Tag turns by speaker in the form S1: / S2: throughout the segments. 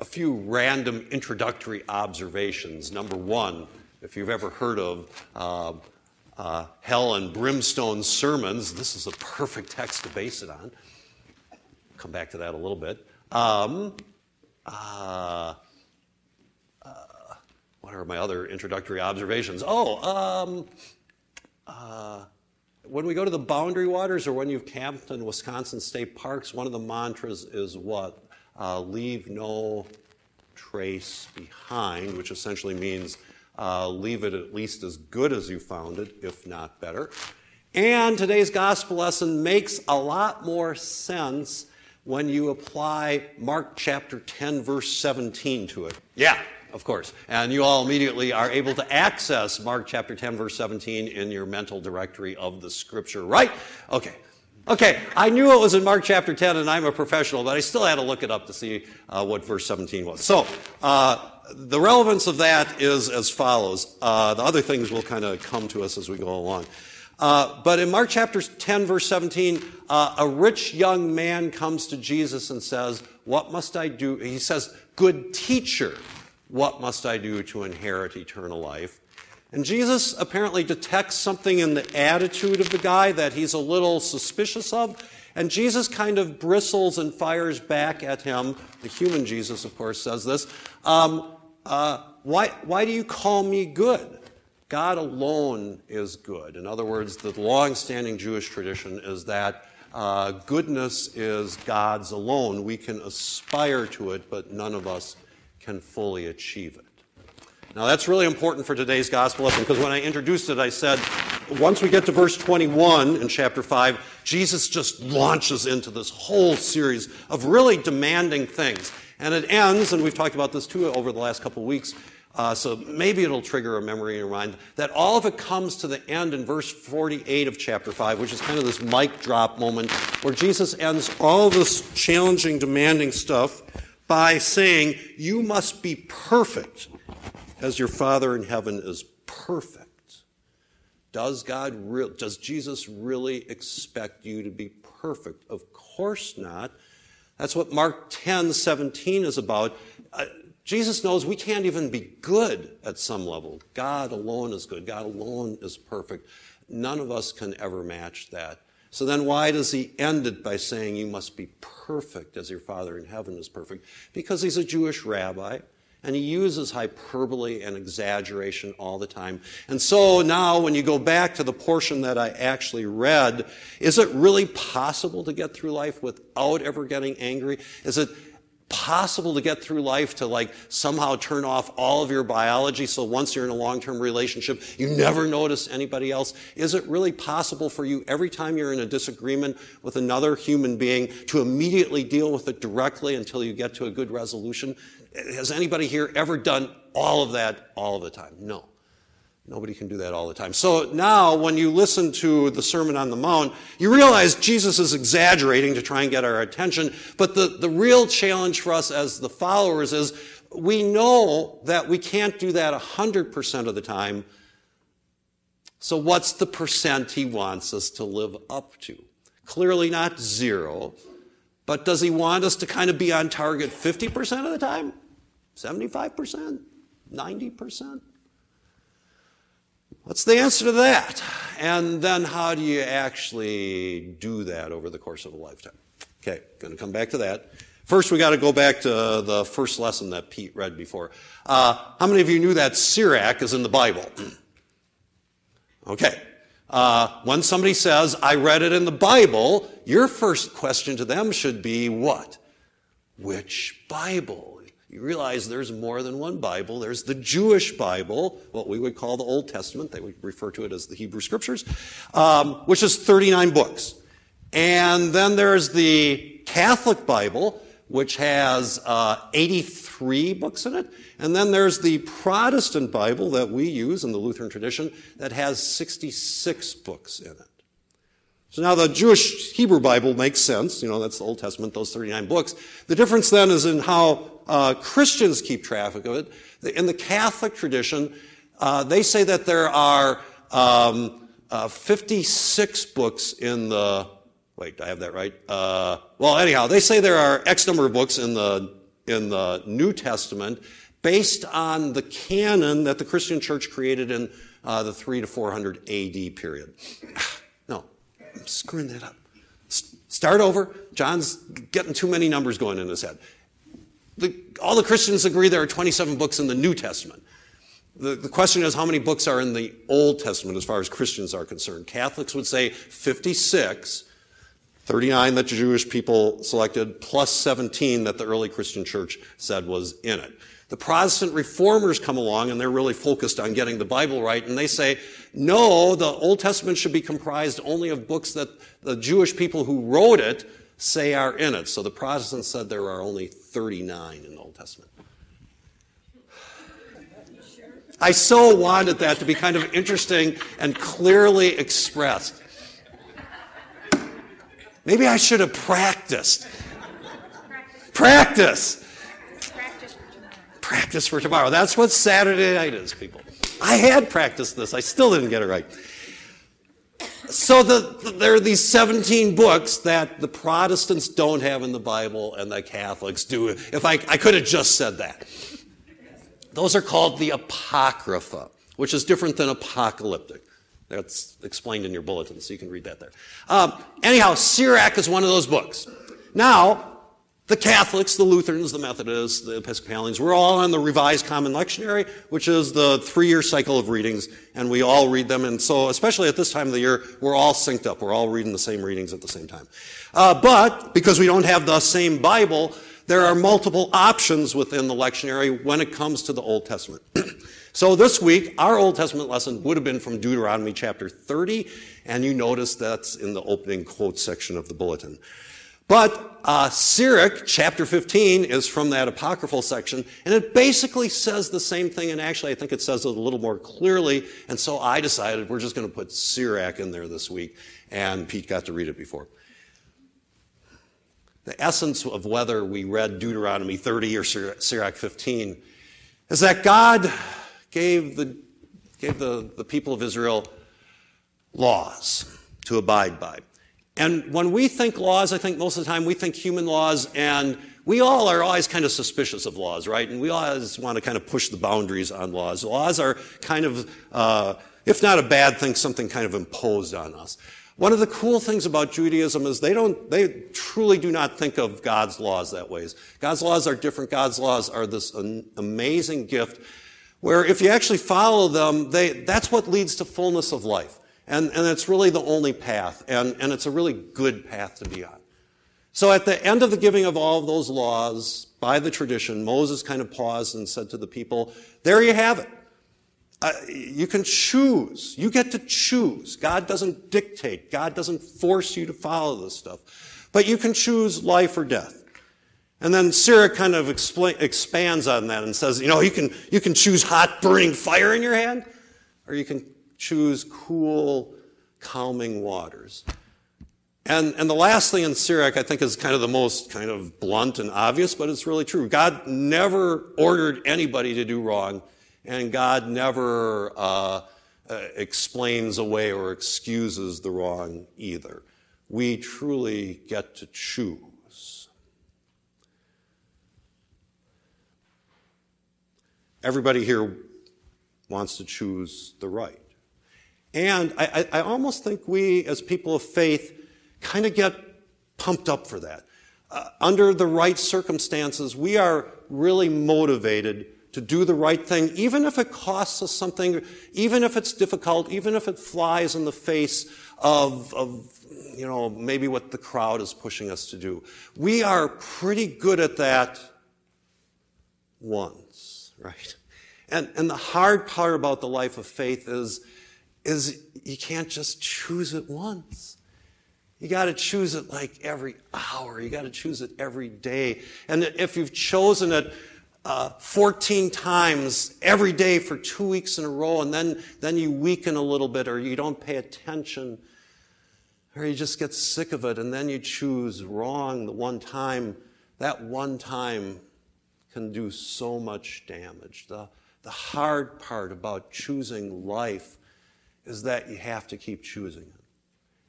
S1: a few random introductory observations. Number one, if you've ever heard of uh, uh, hell and brimstone sermons, this is a perfect text to base it on. Come back to that a little bit. Um, uh, uh what are my other introductory observations? Oh, um, uh, when we go to the boundary waters or when you've camped in Wisconsin state parks, one of the mantras is what? Uh, leave no trace behind, which essentially means uh, leave it at least as good as you found it, if not better. And today's gospel lesson makes a lot more sense when you apply Mark chapter 10, verse 17 to it. Yeah, of course. And you all immediately are able to access Mark chapter 10, verse 17 in your mental directory of the scripture, right? Okay. Okay, I knew it was in Mark chapter 10, and I'm a professional, but I still had to look it up to see uh, what verse 17 was. So, uh, the relevance of that is as follows. Uh, the other things will kind of come to us as we go along. Uh, but in Mark chapter 10, verse 17, uh, a rich young man comes to Jesus and says, What must I do? He says, Good teacher, what must I do to inherit eternal life? And Jesus apparently detects something in the attitude of the guy that he's a little suspicious of. And Jesus kind of bristles and fires back at him. The human Jesus, of course, says this. Um, uh, why, why do you call me good? God alone is good. In other words, the long standing Jewish tradition is that uh, goodness is God's alone. We can aspire to it, but none of us can fully achieve it. Now, that's really important for today's gospel lesson because when I introduced it, I said once we get to verse 21 in chapter 5, Jesus just launches into this whole series of really demanding things. And it ends, and we've talked about this too over the last couple of weeks, uh, so maybe it'll trigger a memory in your mind that all of it comes to the end in verse 48 of chapter 5, which is kind of this mic drop moment where Jesus ends all this challenging, demanding stuff by saying, You must be perfect as your Father in heaven is perfect. Does God re- does Jesus really expect you to be perfect? Of course not. That's what Mark 10, 17 is about. Uh, Jesus knows we can't even be good at some level. God alone is good. God alone is perfect. None of us can ever match that. So then why does he end it by saying you must be perfect as your Father in heaven is perfect? Because he's a Jewish rabbi and he uses hyperbole and exaggeration all the time. And so now when you go back to the portion that I actually read, is it really possible to get through life without ever getting angry? Is it possible to get through life to like somehow turn off all of your biology so once you're in a long-term relationship you never notice anybody else is it really possible for you every time you're in a disagreement with another human being to immediately deal with it directly until you get to a good resolution has anybody here ever done all of that all the time no Nobody can do that all the time. So now, when you listen to the Sermon on the Mount, you realize Jesus is exaggerating to try and get our attention. But the, the real challenge for us as the followers is we know that we can't do that 100% of the time. So, what's the percent he wants us to live up to? Clearly not zero. But does he want us to kind of be on target 50% of the time? 75%? 90%? What's the answer to that? And then how do you actually do that over the course of a lifetime? Okay, going to come back to that. First, we got to go back to the first lesson that Pete read before. Uh, how many of you knew that Sirach is in the Bible? okay. Uh, when somebody says, I read it in the Bible, your first question to them should be what? Which Bible? you realize there's more than one Bible. There's the Jewish Bible, what we would call the Old Testament. They would refer to it as the Hebrew Scriptures, um, which is 39 books. And then there's the Catholic Bible, which has uh, 83 books in it. And then there's the Protestant Bible that we use in the Lutheran tradition that has 66 books in it. So now the Jewish Hebrew Bible makes sense. You know, that's the Old Testament, those 39 books. The difference then is in how uh, Christians keep track of it. In the Catholic tradition, uh, they say that there are um, uh, 56 books in the. Wait, I have that right? Uh, well, anyhow, they say there are X number of books in the in the New Testament based on the canon that the Christian church created in uh, the 3 to 400 AD period. No, I'm screwing that up. S- start over. John's getting too many numbers going in his head. The, all the Christians agree there are 27 books in the New Testament. The, the question is how many books are in the Old Testament as far as Christians are concerned. Catholics would say 56, 39 that the Jewish people selected, plus 17 that the early Christian church said was in it. The Protestant reformers come along and they're really focused on getting the Bible right, and they say, no, the Old Testament should be comprised only of books that the Jewish people who wrote it say are in it. So the Protestants said there are only 39 in the Old Testament. I so wanted that to be kind of interesting and clearly expressed. Maybe I should have practiced. Practice. Practice for tomorrow. That's what Saturday night is, people. I had practiced this. I still didn't get it right. So the, there are these 17 books that the Protestants don't have in the Bible and the Catholics do. If I, I could have just said that. Those are called the Apocrypha, which is different than apocalyptic. That's explained in your bulletin, so you can read that there. Um, anyhow, Sirach is one of those books. Now, the Catholics, the Lutherans, the Methodists, the Episcopalians, we're all on the Revised Common Lectionary, which is the three-year cycle of readings, and we all read them. And so, especially at this time of the year, we're all synced up. We're all reading the same readings at the same time. Uh, but because we don't have the same Bible, there are multiple options within the lectionary when it comes to the Old Testament. so this week, our Old Testament lesson would have been from Deuteronomy chapter 30, and you notice that's in the opening quote section of the bulletin. But uh, Sirach, chapter 15, is from that apocryphal section, and it basically says the same thing, and actually I think it says it a little more clearly, and so I decided we're just going to put Sirach in there this week, and Pete got to read it before the essence of whether we read Deuteronomy 30 or Sirach 15 is that God gave the, gave the, the people of Israel laws to abide by. And when we think laws, I think most of the time we think human laws, and we all are always kind of suspicious of laws, right? And we always want to kind of push the boundaries on laws. Laws are kind of, uh, if not a bad thing, something kind of imposed on us. One of the cool things about Judaism is they don't, they truly do not think of God's laws that way. God's laws are different. God's laws are this amazing gift where if you actually follow them, they, that's what leads to fullness of life. And, and it's really the only path. And, and it's a really good path to be on. So at the end of the giving of all of those laws by the tradition, Moses kind of paused and said to the people, there you have it. Uh, you can choose. You get to choose. God doesn't dictate. God doesn't force you to follow this stuff. But you can choose life or death. And then Sirach kind of explain, expands on that and says, you know, you can, you can choose hot burning fire in your hand, or you can choose cool, calming waters. And, and the last thing in Sirach, I think, is kind of the most kind of blunt and obvious, but it's really true. God never ordered anybody to do wrong and God never uh, uh, explains away or excuses the wrong either. We truly get to choose. Everybody here wants to choose the right. And I, I, almost think we, as people of faith, kind of get pumped up for that. Uh, under the right circumstances, we are really motivated to do the right thing, even if it costs us something, even if it's difficult, even if it flies in the face of, of you know, maybe what the crowd is pushing us to do. We are pretty good at that once, right? And, and the hard part about the life of faith is, is you can't just choose it once. You got to choose it like every hour. You got to choose it every day. And if you've chosen it uh, 14 times every day for two weeks in a row, and then, then you weaken a little bit, or you don't pay attention, or you just get sick of it, and then you choose wrong the one time, that one time can do so much damage. The, the hard part about choosing life is that you have to keep choosing it.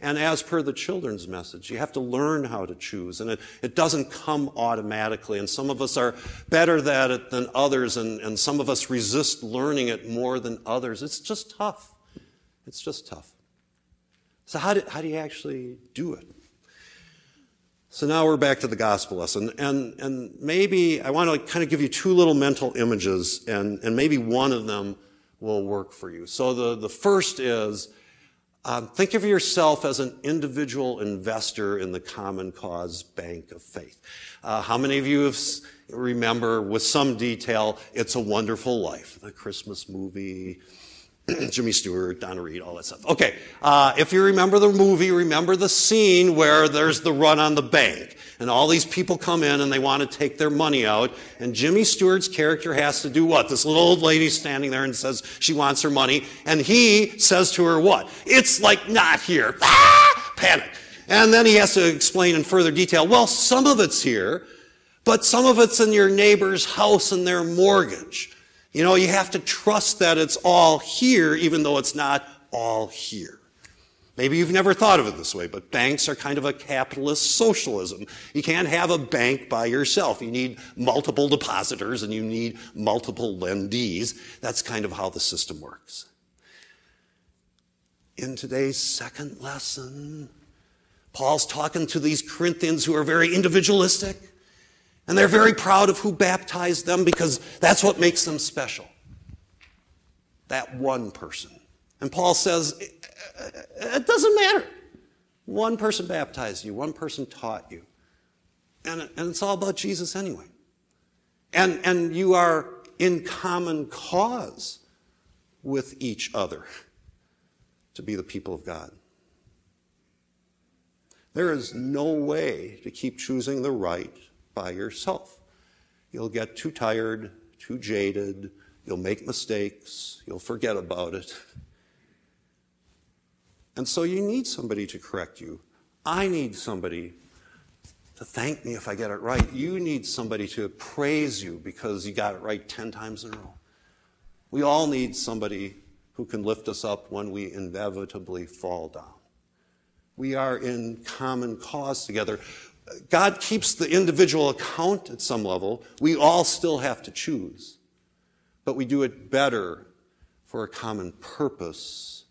S1: And as per the children's message, you have to learn how to choose. And it, it doesn't come automatically. And some of us are better at it than others, and, and some of us resist learning it more than others. It's just tough. It's just tough. So, how do, how do you actually do it? So now we're back to the gospel lesson. And, and maybe I want to kind of give you two little mental images, and, and maybe one of them will work for you. So the, the first is um, think of yourself as an individual investor in the Common Cause Bank of Faith. Uh, how many of you have, remember with some detail It's a Wonderful Life, the Christmas movie? Jimmy Stewart, Donna Reed, all that stuff. Okay, uh, if you remember the movie, remember the scene where there's the run on the bank, and all these people come in and they want to take their money out, and Jimmy Stewart's character has to do what? This little old lady standing there and says she wants her money, and he says to her what? It's like not here. Ah! Panic. And then he has to explain in further detail, well, some of it's here, but some of it's in your neighbor's house and their mortgage. You know, you have to trust that it's all here, even though it's not all here. Maybe you've never thought of it this way, but banks are kind of a capitalist socialism. You can't have a bank by yourself. You need multiple depositors and you need multiple lendees. That's kind of how the system works. In today's second lesson, Paul's talking to these Corinthians who are very individualistic. And they're very proud of who baptized them because that's what makes them special. That one person. And Paul says, uh, uh, it doesn't matter. One person baptized you, one person taught you. And, and it's all about Jesus anyway. And, and you are in common cause with each other to be the people of God. There is no way to keep choosing the right by yourself. You'll get too tired, too jaded, you'll make mistakes, you'll forget about it. And so you need somebody to correct you. I need somebody to thank me if I get it right. You need somebody to praise you because you got it right 10 times in a row. We all need somebody who can lift us up when we inevitably fall down. We are in common cause together. God keeps the individual account at some level. We all still have to choose, but we do it better for a common purpose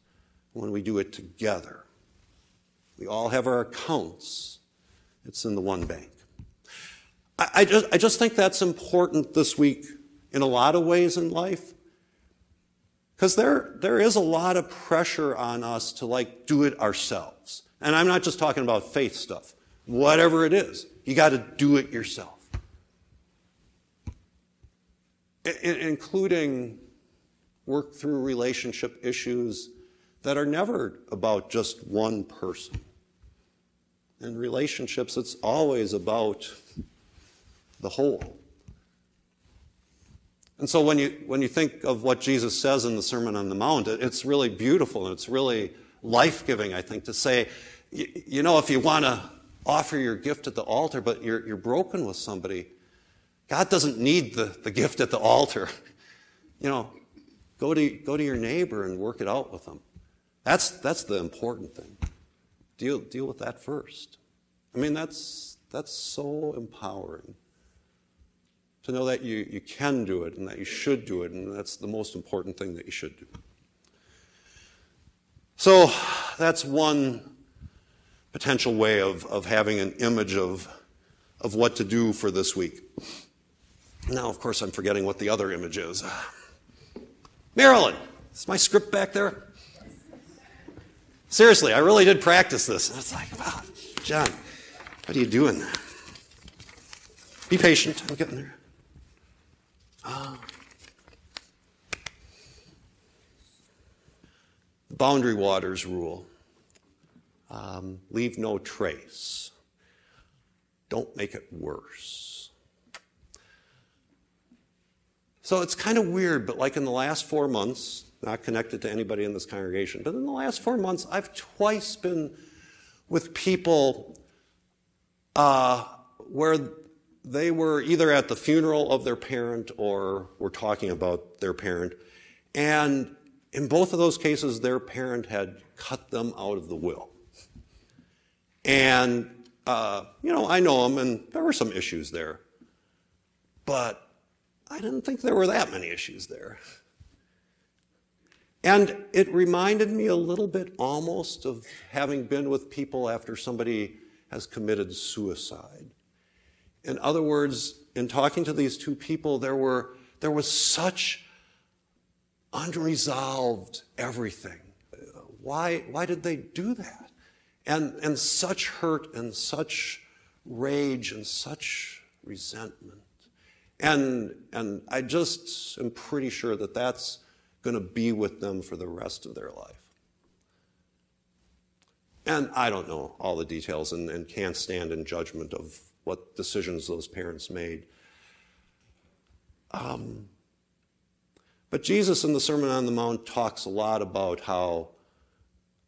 S1: when we do it together. We all have our accounts, it's in the one bank. I, I just, I just think that's important this week in a lot of ways in life. Because there, there is a lot of pressure on us to like do it ourselves. And I'm not just talking about faith stuff whatever it is. You got to do it yourself. I- including work through relationship issues that are never about just one person. In relationships, it's always about the whole. And so when you, when you think of what Jesus says in the Sermon on the Mount, it's really beautiful and it's really life giving, I think, to say, you, you know, if you want to offer your gift at the altar, but you're, you're broken with somebody, God doesn't need the, the gift at the altar. You know, go to, go to your neighbor and work it out with them. That's, that's the important thing. Deal, deal with that first. I mean, that's, that's so empowering to know that you, you can do it and that you should do it, and that's the most important thing that you should do. So that's one potential way of, of having an image of, of what to do for this week. Now, of course, I'm forgetting what the other image is. Marilyn, is my script back there? Seriously, I really did practice this. And it's like, wow, John, what are you doing? Be patient. I'm getting there. Oh. Boundary waters rule. Um, leave no trace. Don't make it worse. So it's kind of weird, but like in the last four months, not connected to anybody in this congregation, but in the last four months, I've twice been with people uh, where they were either at the funeral of their parent or were talking about their parent. And in both of those cases, their parent had cut them out of the will. And, uh, you know, I know them, and there were some issues there. But I didn't think there were that many issues there. And it reminded me a little bit almost of having been with people after somebody has committed suicide. In other words, in talking to these two people, there, were, there was such unresolved everything. Why, why did they do that? And, and such hurt and such rage and such resentment. And, and I just am pretty sure that that's going to be with them for the rest of their life. And I don't know all the details and, and can't stand in judgment of what decisions those parents made. Um, but Jesus in the Sermon on the Mount talks a lot about how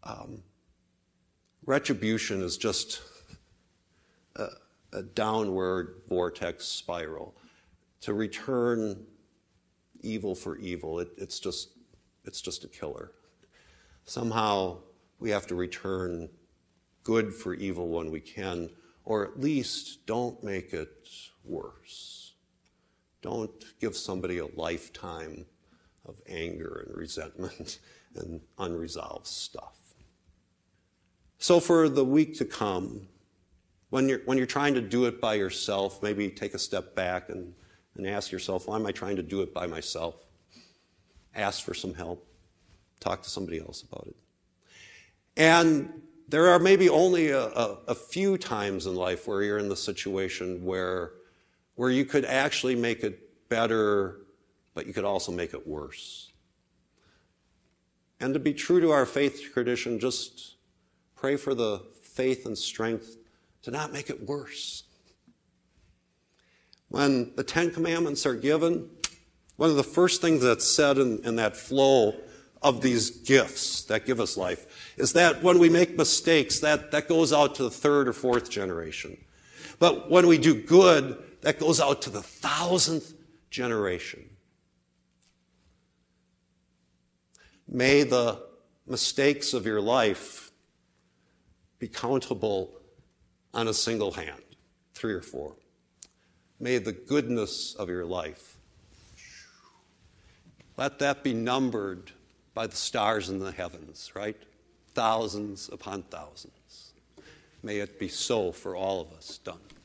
S1: um, retribution is just a, a downward vortex spiral. To return evil for evil. It, it's, just, it's just a killer. Somehow we have to return good for evil when we can, or at least don't make it worse. Don't give somebody a lifetime of anger and resentment and unresolved stuff. So, for the week to come, when you're, when you're trying to do it by yourself, maybe take a step back and and ask yourself, why am I trying to do it by myself? Ask for some help. Talk to somebody else about it. And there are maybe only a, a, a, few times in life where you're in the situation where, where you could actually make it better, but you could also make it worse. And to be true to our faith tradition, just pray for the faith and strength to not make it worse. When the Ten Commandments are given, one of the first things that's said in, in that flow of these gifts that give us life is that when we make mistakes, that, that goes out to the third or fourth generation. But when we do good, that goes out to the thousandth generation. May the mistakes of your life be countable on a single hand, three or four. May the goodness of your life, let that be numbered by the stars in the heavens, right? Thousands upon thousands. May it be so for all of us done.